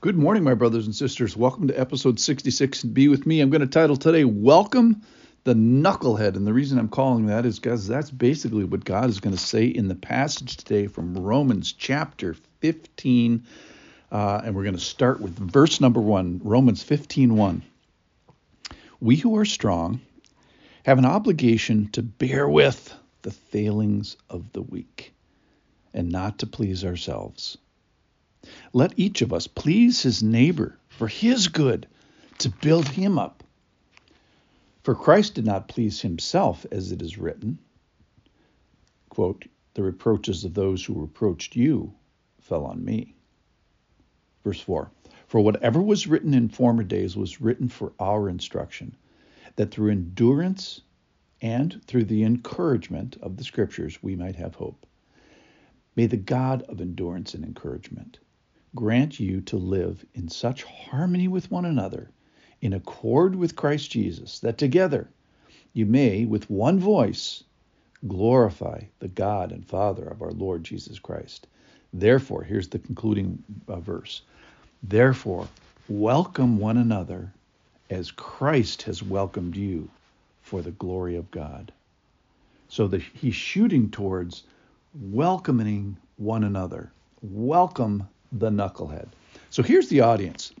Good morning, my brothers and sisters. Welcome to episode 66 and Be With Me. I'm going to title today, Welcome the Knucklehead. And the reason I'm calling that is because that's basically what God is going to say in the passage today from Romans chapter 15. Uh, and we're going to start with verse number one, Romans 15 1. We who are strong have an obligation to bear with the failings of the weak and not to please ourselves. Let each of us please his neighbor for his good, to build him up. For Christ did not please himself, as it is written, quote, The reproaches of those who reproached you fell on me. Verse 4 For whatever was written in former days was written for our instruction, that through endurance and through the encouragement of the Scriptures we might have hope. May the God of endurance and encouragement grant you to live in such harmony with one another, in accord with Christ Jesus, that together you may, with one voice, glorify the God and Father of our Lord Jesus Christ. Therefore, here's the concluding uh, verse. Therefore, welcome one another as Christ has welcomed you for the glory of God. So that he's shooting towards welcoming one another. Welcome the knucklehead. So here's the audience.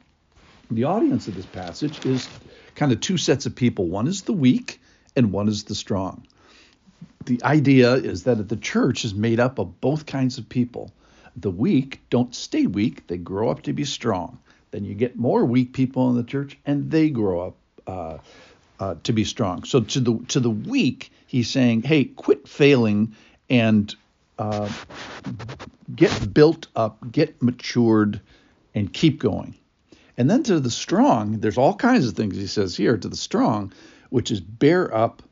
The audience of this passage is kind of two sets of people. One is the weak and one is the strong. The idea is that the church is made up of both kinds of people. The weak don't stay weak, they grow up to be strong. Then you get more weak people in the church and they grow up uh, uh, to be strong. So to the to the weak, he's saying, "Hey, quit failing and uh, get built up, get matured, and keep going. And then to the strong, there's all kinds of things he says here to the strong, which is bear up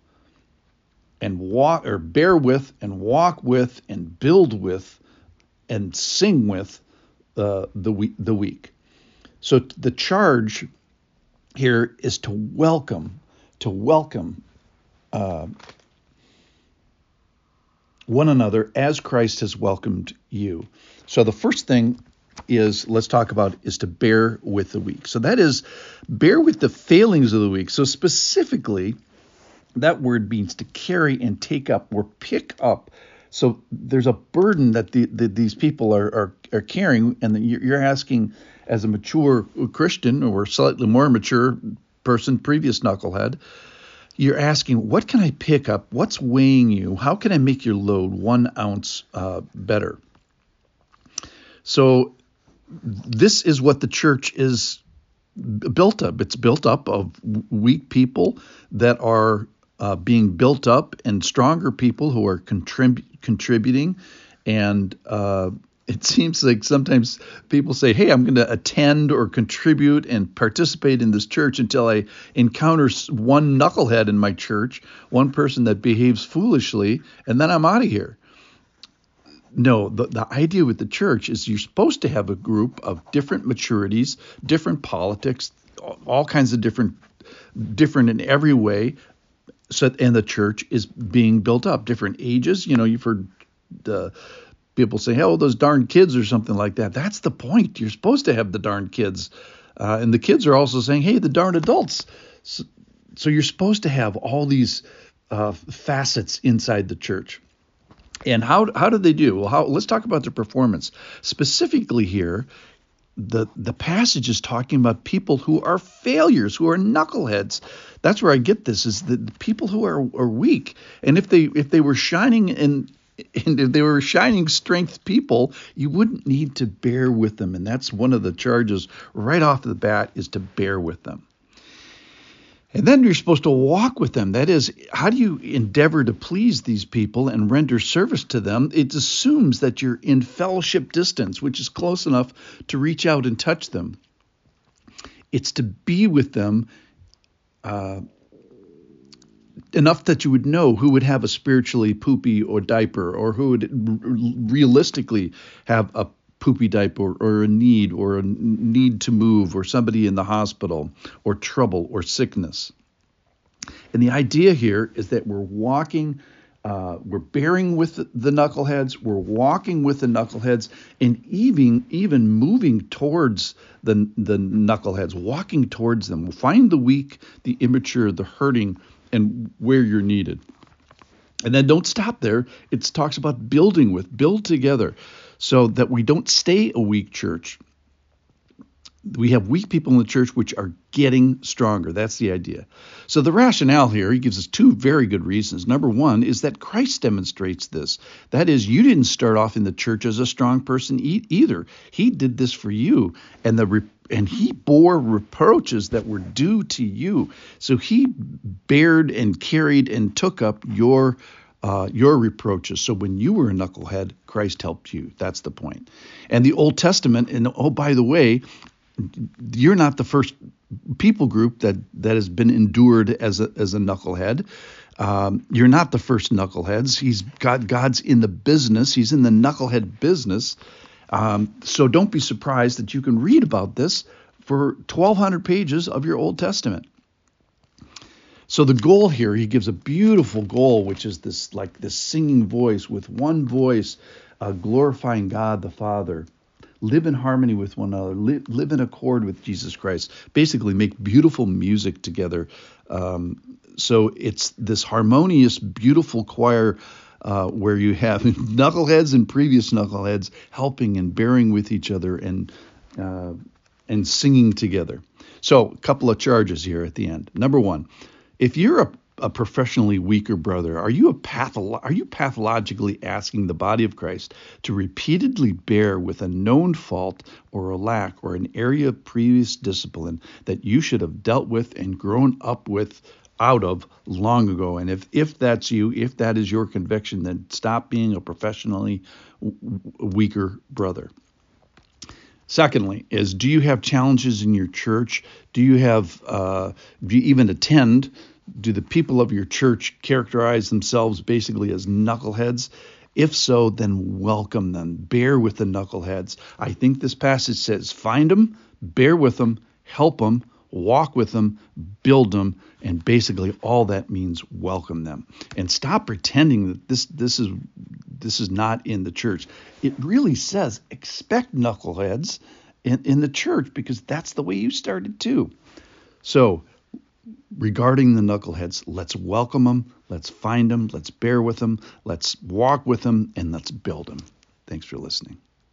and walk, or bear with and walk with and build with and sing with uh, the the weak. So the charge here is to welcome, to welcome uh, one another as Christ has welcomed you. So the first thing is let's talk about is to bear with the weak. So that is bear with the failings of the weak. So specifically that word means to carry and take up or pick up. So there's a burden that the, the, these people are, are, are carrying, and you're asking as a mature Christian or slightly more mature person, previous knucklehead, you're asking, what can I pick up? What's weighing you? How can I make your load one ounce uh, better? So, this is what the church is built up. It's built up of weak people that are uh, being built up and stronger people who are contrib- contributing and uh, it seems like sometimes people say, Hey, I'm going to attend or contribute and participate in this church until I encounter one knucklehead in my church, one person that behaves foolishly, and then I'm out of here. No, the, the idea with the church is you're supposed to have a group of different maturities, different politics, all kinds of different, different in every way. So, and the church is being built up, different ages. You know, you've heard the people say, "Oh, those darn kids" or something like that. That's the point. You're supposed to have the darn kids, uh, and the kids are also saying, "Hey, the darn adults." So, so you're supposed to have all these uh, facets inside the church. And how how do they do? Well, how, let's talk about the performance specifically here. The the passage is talking about people who are failures, who are knuckleheads. That's where I get this: is the people who are, are weak. And if they if they were shining in and if they were shining strength people, you wouldn't need to bear with them. And that's one of the charges right off the bat is to bear with them. And then you're supposed to walk with them. That is, how do you endeavor to please these people and render service to them? It assumes that you're in fellowship distance, which is close enough to reach out and touch them. It's to be with them uh, enough that you would know who would have a spiritually poopy or diaper or who would realistically have a poopy diaper or a need or a need to move or somebody in the hospital or trouble or sickness. And the idea here is that we're walking uh, we're bearing with the knuckleheads, we're walking with the knuckleheads, and even even moving towards the the knuckleheads, walking towards them. Find the weak, the immature, the hurting, and where you're needed. And then don't stop there. It talks about building with, build together, so that we don't stay a weak church we have weak people in the church which are getting stronger. That's the idea. So the rationale here, he gives us two very good reasons. Number one is that Christ demonstrates this. That is, you didn't start off in the church as a strong person e- either. He did this for you, and the re- and he bore reproaches that were due to you. So he bared and carried and took up your uh, your reproaches. So when you were a knucklehead, Christ helped you. That's the point. And the Old Testament, and oh, by the way, you're not the first people group that that has been endured as a as a knucklehead. Um, you're not the first knuckleheads. He's got God's in the business. He's in the knucklehead business. Um, so don't be surprised that you can read about this for 1,200 pages of your Old Testament. So the goal here, he gives a beautiful goal, which is this like this singing voice with one voice, uh, glorifying God the Father live in harmony with one another, live, live in accord with Jesus Christ. Basically, make beautiful music together. Um, so it's this harmonious, beautiful choir. Uh, where you have knuckleheads and previous knuckleheads helping and bearing with each other and uh, and singing together. So, a couple of charges here at the end. Number one, if you're a a professionally weaker brother? Are you a patholo- are you pathologically asking the body of Christ to repeatedly bear with a known fault or a lack or an area of previous discipline that you should have dealt with and grown up with out of long ago? And if if that's you, if that is your conviction, then stop being a professionally w- weaker brother. Secondly, is do you have challenges in your church? Do you have uh, do you even attend do the people of your church characterize themselves basically as knuckleheads? If so, then welcome them. Bear with the knuckleheads. I think this passage says find them, bear with them, help them, walk with them, build them, and basically all that means welcome them. And stop pretending that this this is this is not in the church. It really says expect knuckleheads in, in the church because that's the way you started too. So regarding the knuckleheads, let's welcome them, let's find them, let's bear with them, let's walk with them, and let's build them. Thanks for listening.